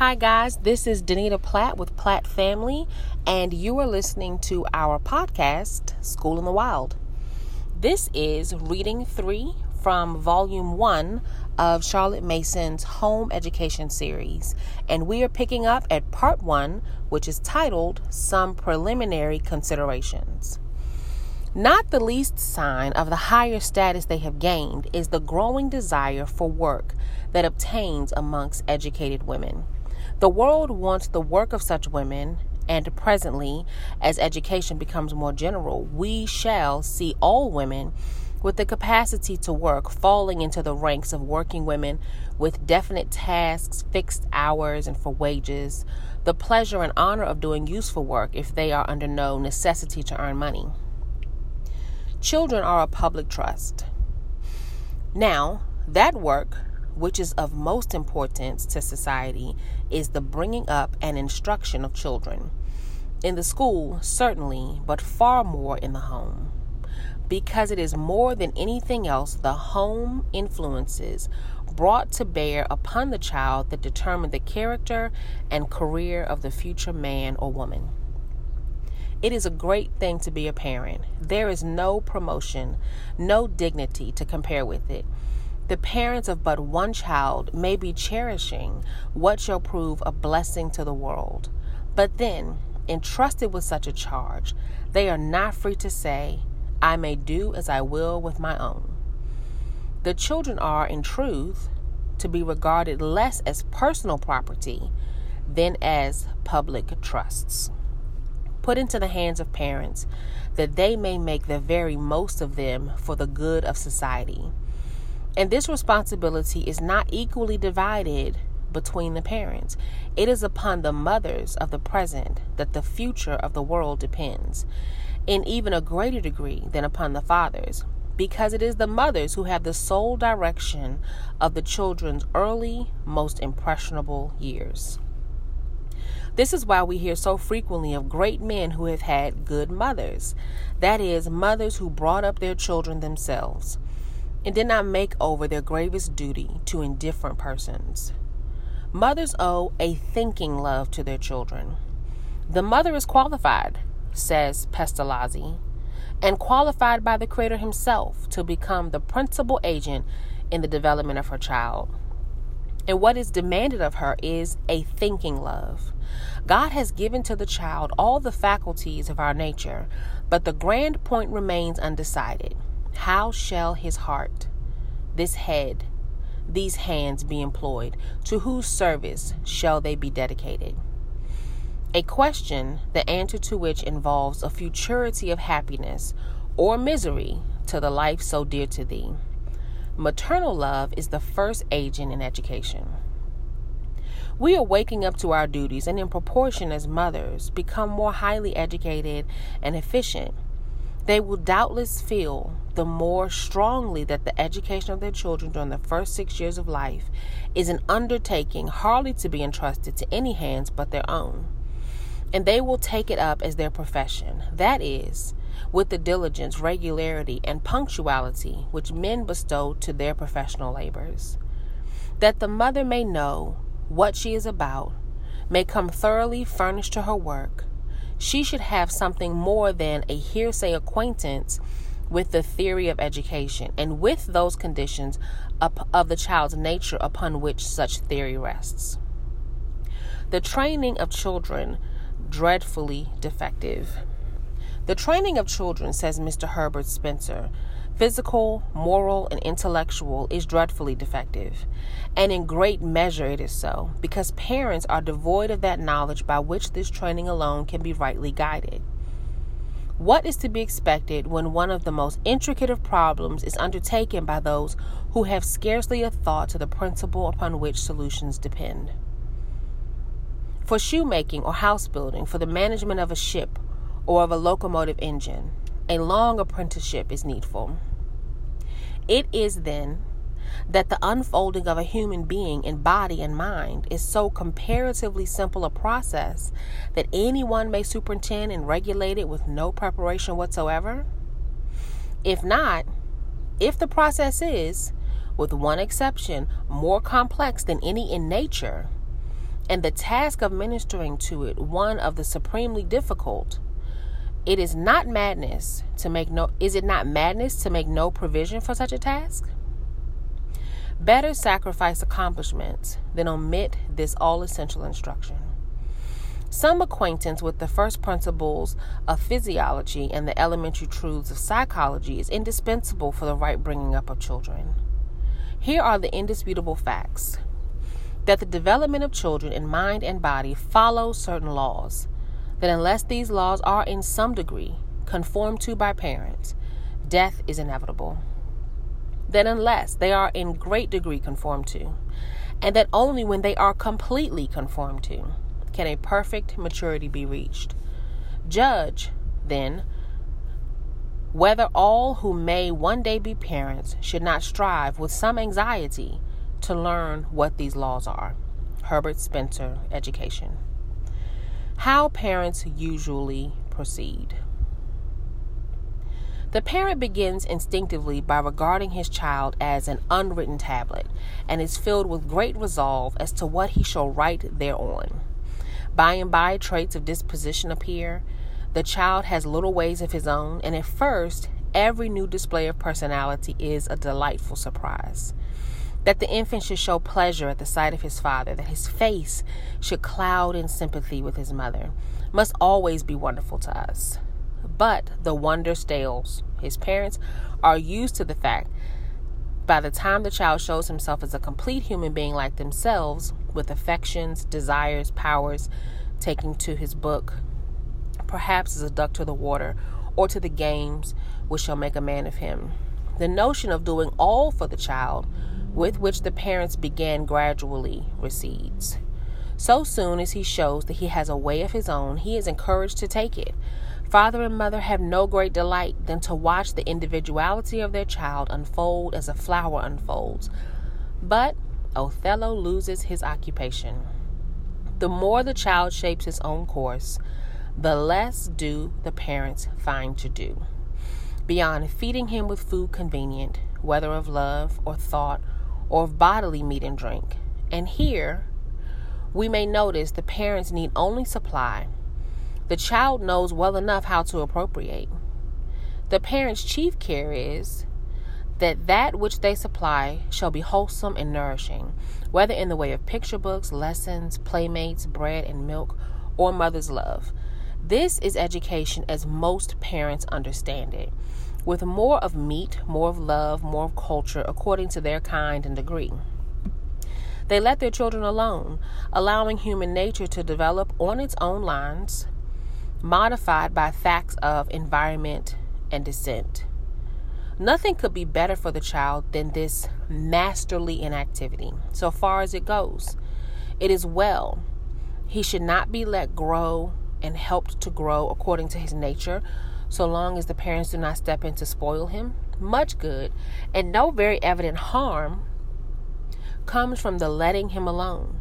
Hi, guys, this is Danita Platt with Platt Family, and you are listening to our podcast, School in the Wild. This is reading three from volume one of Charlotte Mason's home education series, and we are picking up at part one, which is titled Some Preliminary Considerations. Not the least sign of the higher status they have gained is the growing desire for work that obtains amongst educated women. The world wants the work of such women, and presently, as education becomes more general, we shall see all women with the capacity to work falling into the ranks of working women with definite tasks, fixed hours, and for wages, the pleasure and honor of doing useful work if they are under no necessity to earn money. Children are a public trust. Now, that work which is of most importance to society, is the bringing up and instruction of children. In the school, certainly, but far more in the home. Because it is more than anything else the home influences brought to bear upon the child that determine the character and career of the future man or woman. It is a great thing to be a parent. There is no promotion, no dignity to compare with it. The parents of but one child may be cherishing what shall prove a blessing to the world. But then, entrusted with such a charge, they are not free to say, I may do as I will with my own. The children are, in truth, to be regarded less as personal property than as public trusts. Put into the hands of parents that they may make the very most of them for the good of society. And this responsibility is not equally divided between the parents. It is upon the mothers of the present that the future of the world depends, in even a greater degree than upon the fathers, because it is the mothers who have the sole direction of the children's early, most impressionable years. This is why we hear so frequently of great men who have had good mothers, that is, mothers who brought up their children themselves and did not make over their gravest duty to indifferent persons. Mothers owe a thinking love to their children. The mother is qualified, says Pestalozzi, and qualified by the Creator Himself to become the principal agent in the development of her child. And what is demanded of her is a thinking love. God has given to the child all the faculties of our nature, but the grand point remains undecided. How shall his heart, this head, these hands be employed? To whose service shall they be dedicated? A question, the answer to which involves a futurity of happiness or misery to the life so dear to thee. Maternal love is the first agent in education. We are waking up to our duties and, in proportion as mothers become more highly educated and efficient, they will doubtless feel the more strongly that the education of their children during the first six years of life is an undertaking hardly to be entrusted to any hands but their own. And they will take it up as their profession. That is, with the diligence, regularity, and punctuality which men bestow to their professional labors. That the mother may know what she is about, may come thoroughly furnished to her work, she should have something more than a hearsay acquaintance with the theory of education and with those conditions of the child's nature upon which such theory rests. The training of children dreadfully defective. The training of children, says Mr. Herbert Spencer, physical, moral, and intellectual, is dreadfully defective. And in great measure it is so, because parents are devoid of that knowledge by which this training alone can be rightly guided. What is to be expected when one of the most intricate of problems is undertaken by those who have scarcely a thought to the principle upon which solutions depend? For shoemaking or house building, for the management of a ship or of a locomotive engine, a long apprenticeship is needful. It is then that the unfolding of a human being in body and mind is so comparatively simple a process that anyone may superintend and regulate it with no preparation whatsoever? If not, if the process is, with one exception, more complex than any in nature, and the task of ministering to it one of the supremely difficult, it is not madness to make no is it not madness to make no provision for such a task? Better sacrifice accomplishments than omit this all essential instruction. Some acquaintance with the first principles of physiology and the elementary truths of psychology is indispensable for the right bringing up of children. Here are the indisputable facts that the development of children in mind and body follows certain laws, that unless these laws are in some degree conformed to by parents, death is inevitable. That unless they are in great degree conformed to, and that only when they are completely conformed to, can a perfect maturity be reached. Judge, then, whether all who may one day be parents should not strive with some anxiety to learn what these laws are. Herbert Spencer, Education. How parents usually proceed. The parent begins instinctively by regarding his child as an unwritten tablet and is filled with great resolve as to what he shall write thereon. By and by, traits of disposition appear. The child has little ways of his own, and at first, every new display of personality is a delightful surprise. That the infant should show pleasure at the sight of his father, that his face should cloud in sympathy with his mother, must always be wonderful to us. But the wonder stales. His parents are used to the fact by the time the child shows himself as a complete human being like themselves, with affections, desires, powers, taking to his book, perhaps as a duck to the water, or to the games which shall make a man of him. The notion of doing all for the child, with which the parents began gradually, recedes. So soon as he shows that he has a way of his own, he is encouraged to take it. Father and mother have no great delight than to watch the individuality of their child unfold as a flower unfolds. But Othello loses his occupation. The more the child shapes his own course, the less do the parents find to do. Beyond feeding him with food convenient, whether of love or thought or of bodily meat and drink. And here, we may notice the parents need only supply. The child knows well enough how to appropriate. The parent's chief care is that that which they supply shall be wholesome and nourishing, whether in the way of picture books, lessons, playmates, bread and milk, or mother's love. This is education as most parents understand it, with more of meat, more of love, more of culture, according to their kind and degree. They let their children alone, allowing human nature to develop on its own lines, modified by facts of environment and descent. Nothing could be better for the child than this masterly inactivity, so far as it goes. It is well. He should not be let grow and helped to grow according to his nature, so long as the parents do not step in to spoil him. Much good and no very evident harm comes from the letting him alone.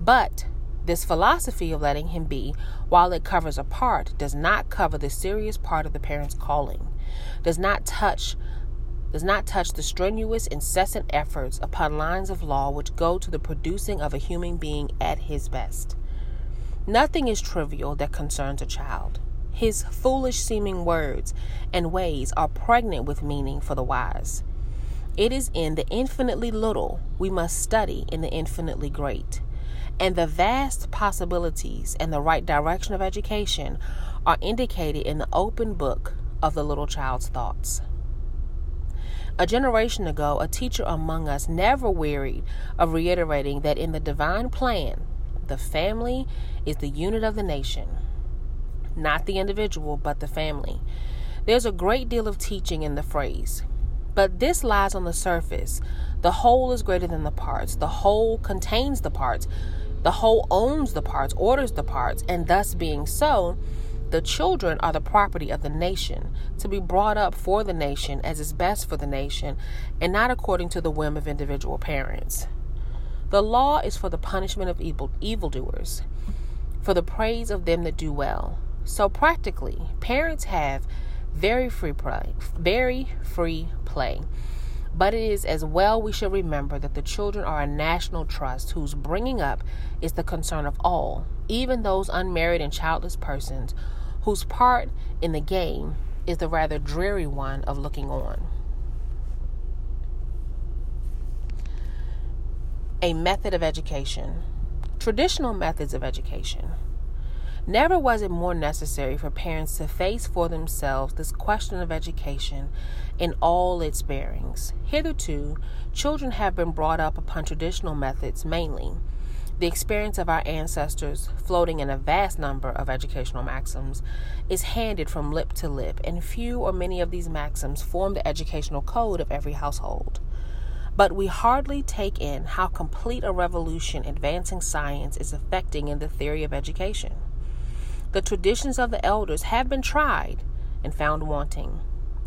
But this philosophy of letting him be, while it covers a part, does not cover the serious part of the parent's calling, does not touch does not touch the strenuous, incessant efforts upon lines of law which go to the producing of a human being at his best. Nothing is trivial that concerns a child. His foolish seeming words and ways are pregnant with meaning for the wise. It is in the infinitely little we must study in the infinitely great. And the vast possibilities and the right direction of education are indicated in the open book of the little child's thoughts. A generation ago, a teacher among us never wearied of reiterating that in the divine plan, the family is the unit of the nation, not the individual, but the family. There's a great deal of teaching in the phrase, but this lies on the surface. The whole is greater than the parts, the whole contains the parts, the whole owns the parts, orders the parts, and thus being so, the children are the property of the nation, to be brought up for the nation as is best for the nation, and not according to the whim of individual parents. The law is for the punishment of evil evildoers, for the praise of them that do well. So practically, parents have very free play, very free play. But it is as well we should remember that the children are a national trust whose bringing up is the concern of all, even those unmarried and childless persons whose part in the game is the rather dreary one of looking on. A method of education. Traditional methods of education. Never was it more necessary for parents to face for themselves this question of education in all its bearings. Hitherto, children have been brought up upon traditional methods mainly. The experience of our ancestors, floating in a vast number of educational maxims, is handed from lip to lip, and few or many of these maxims form the educational code of every household. But we hardly take in how complete a revolution advancing science is effecting in the theory of education. The traditions of the elders have been tried and found wanting.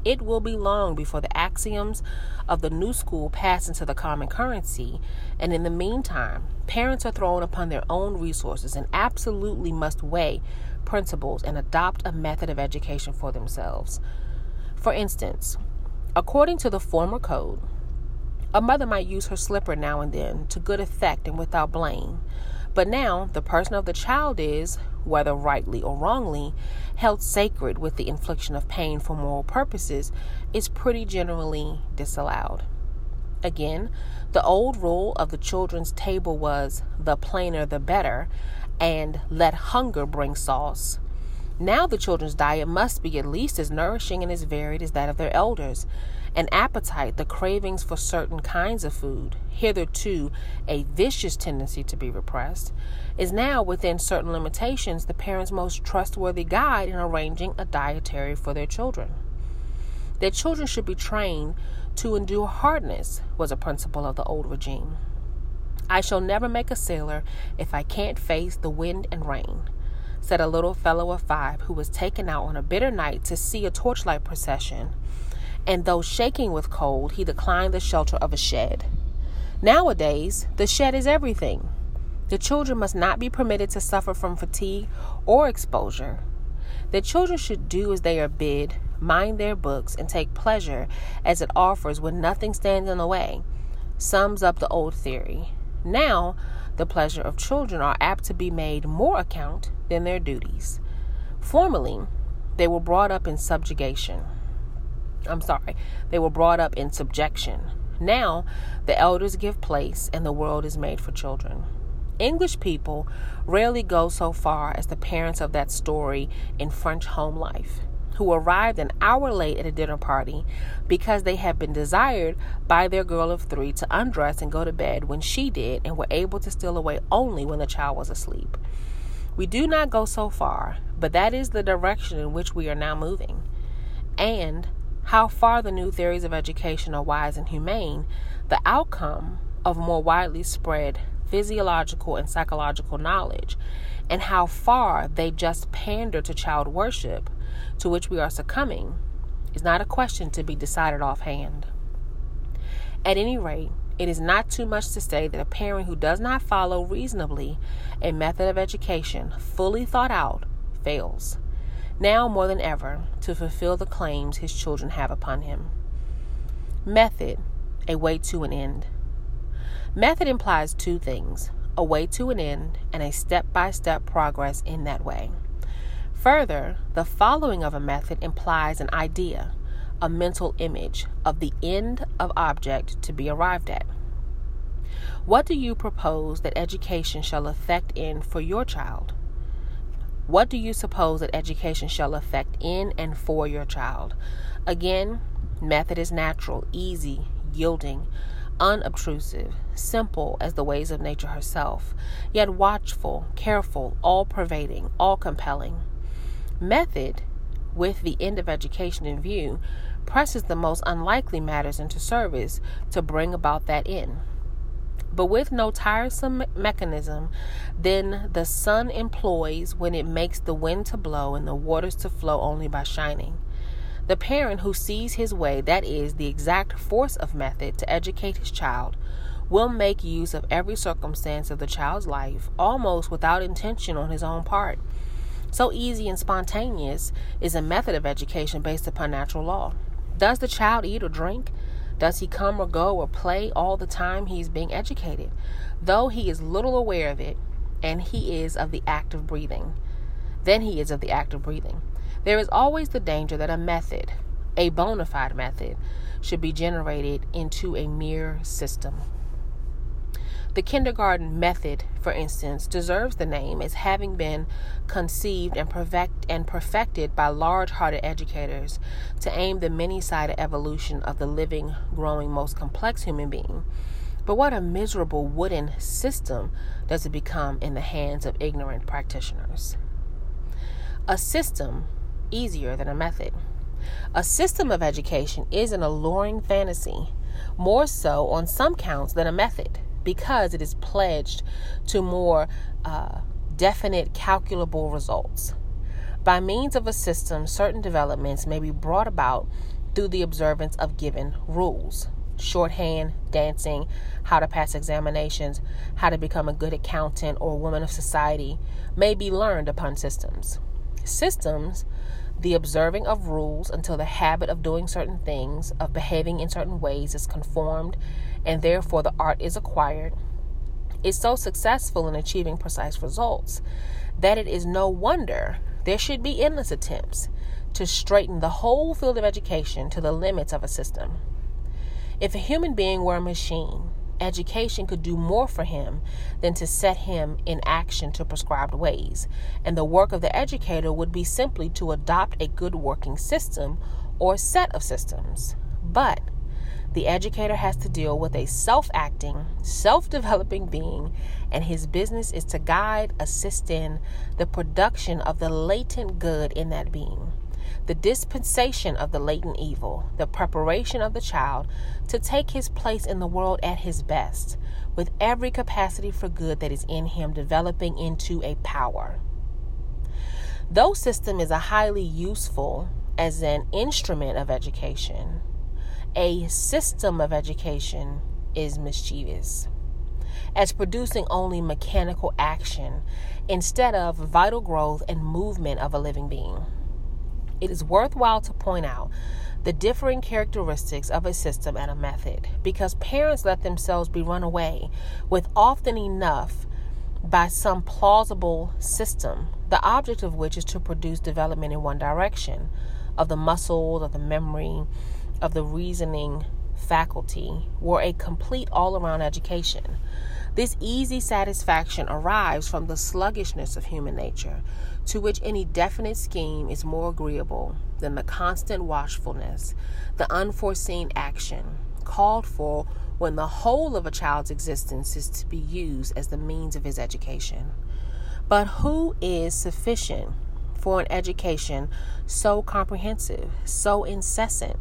It will be long before the axioms of the new school pass into the common currency, and in the meantime, parents are thrown upon their own resources and absolutely must weigh principles and adopt a method of education for themselves. For instance, according to the former code, a mother might use her slipper now and then to good effect and without blame. But now, the person of the child is, whether rightly or wrongly, held sacred with the infliction of pain for moral purposes, is pretty generally disallowed. Again, the old rule of the children's table was the plainer the better, and let hunger bring sauce. Now the children's diet must be at least as nourishing and as varied as that of their elders. An appetite, the cravings for certain kinds of food, hitherto a vicious tendency to be repressed, is now within certain limitations the parent's most trustworthy guide in arranging a dietary for their children. Their children should be trained to endure hardness, was a principle of the old regime. I shall never make a sailor if I can't face the wind and rain said a little fellow of five who was taken out on a bitter night to see a torchlight procession, and though shaking with cold, he declined the shelter of a shed. Nowadays, the shed is everything. The children must not be permitted to suffer from fatigue or exposure. The children should do as they are bid, mind their books, and take pleasure as it offers when nothing stands in the way, sums up the old theory. Now, the pleasure of children are apt to be made more account than their duties. Formerly, they were brought up in subjugation. I'm sorry, they were brought up in subjection. Now, the elders give place and the world is made for children. English people rarely go so far as the parents of that story in French home life who arrived an hour late at a dinner party because they had been desired by their girl of three to undress and go to bed when she did and were able to steal away only when the child was asleep. We do not go so far, but that is the direction in which we are now moving. And how far the new theories of education are wise and humane, the outcome of more widely spread physiological and psychological knowledge, and how far they just pander to child worship to which we are succumbing is not a question to be decided offhand. At any rate, it is not too much to say that a parent who does not follow reasonably a method of education fully thought out fails, now more than ever, to fulfill the claims his children have upon him. Method, a way to an end. Method implies two things a way to an end and a step by step progress in that way. Further, the following of a method implies an idea, a mental image of the end of object to be arrived at. What do you propose that education shall effect in for your child? What do you suppose that education shall effect in and for your child? Again, method is natural, easy, yielding, unobtrusive, simple as the ways of nature herself, yet watchful, careful, all pervading, all compelling. Method, with the end of education in view, presses the most unlikely matters into service to bring about that end. But with no tiresome mechanism, then the sun employs when it makes the wind to blow and the waters to flow only by shining. The parent who sees his way, that is, the exact force of method to educate his child, will make use of every circumstance of the child's life almost without intention on his own part so easy and spontaneous is a method of education based upon natural law. Does the child eat or drink? Does he come or go or play all the time he is being educated? Though he is little aware of it, and he is of the act of breathing, then he is of the act of breathing. There is always the danger that a method, a bona fide method, should be generated into a mere system. The kindergarten method, for instance, deserves the name as having been conceived and, perfect, and perfected by large hearted educators to aim the many sided evolution of the living, growing, most complex human being. But what a miserable wooden system does it become in the hands of ignorant practitioners? A system easier than a method. A system of education is an alluring fantasy, more so on some counts than a method because it is pledged to more uh, definite, calculable results. By means of a system, certain developments may be brought about through the observance of given rules. Shorthand, dancing, how to pass examinations, how to become a good accountant or woman of society may be learned upon systems. Systems the observing of rules until the habit of doing certain things, of behaving in certain ways, is conformed and therefore the art is acquired, is so successful in achieving precise results that it is no wonder there should be endless attempts to straighten the whole field of education to the limits of a system. If a human being were a machine, education could do more for him than to set him in action to prescribed ways, and the work of the educator would be simply to adopt a good working system or set of systems. But the educator has to deal with a self acting, self developing being, and his business is to guide, assist in the production of the latent good in that being, the dispensation of the latent evil, the preparation of the child to take his place in the world at his best, with every capacity for good that is in him developing into a power. Though system is a highly useful as an instrument of education, a system of education is mischievous, as producing only mechanical action instead of vital growth and movement of a living being. It is worthwhile to point out the differing characteristics of a system and a method because parents let themselves be run away with often enough by some plausible system, the object of which is to produce development in one direction of the muscles, of the memory, of the reasoning faculty were a complete all around education. This easy satisfaction arrives from the sluggishness of human nature, to which any definite scheme is more agreeable than the constant watchfulness, the unforeseen action called for when the whole of a child's existence is to be used as the means of his education. But who is sufficient for an education so comprehensive, so incessant?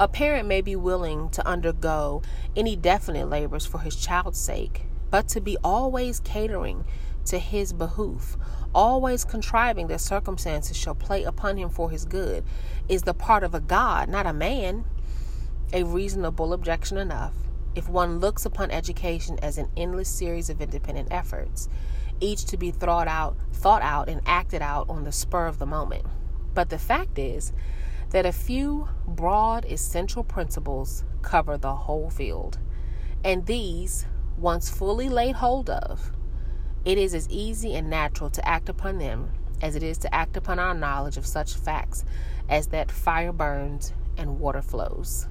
A parent may be willing to undergo any definite labors for his child's sake, but to be always catering to his behoof, always contriving that circumstances shall play upon him for his good, is the part of a God, not a man. A reasonable objection enough if one looks upon education as an endless series of independent efforts, each to be thought out, thought out and acted out on the spur of the moment. But the fact is that a few broad essential principles cover the whole field. And these, once fully laid hold of, it is as easy and natural to act upon them as it is to act upon our knowledge of such facts as that fire burns and water flows.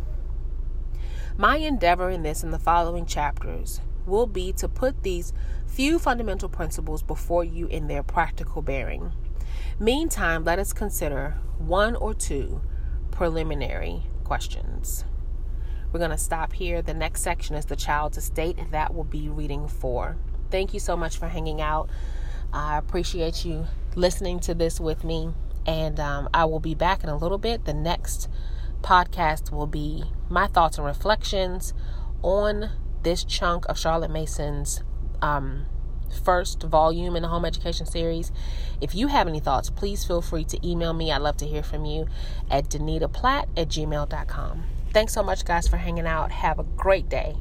My endeavor in this and the following chapters will be to put these few fundamental principles before you in their practical bearing. Meantime, let us consider one or two preliminary questions. We're going to stop here. The next section is the child's estate, that will be reading four. Thank you so much for hanging out. I appreciate you listening to this with me, and um, I will be back in a little bit. The next podcast will be my thoughts and reflections on this chunk of Charlotte Mason's um, first volume in the home education series. If you have any thoughts, please feel free to email me. I'd love to hear from you at danitaplatt at gmail.com. Thanks so much, guys, for hanging out. Have a great day.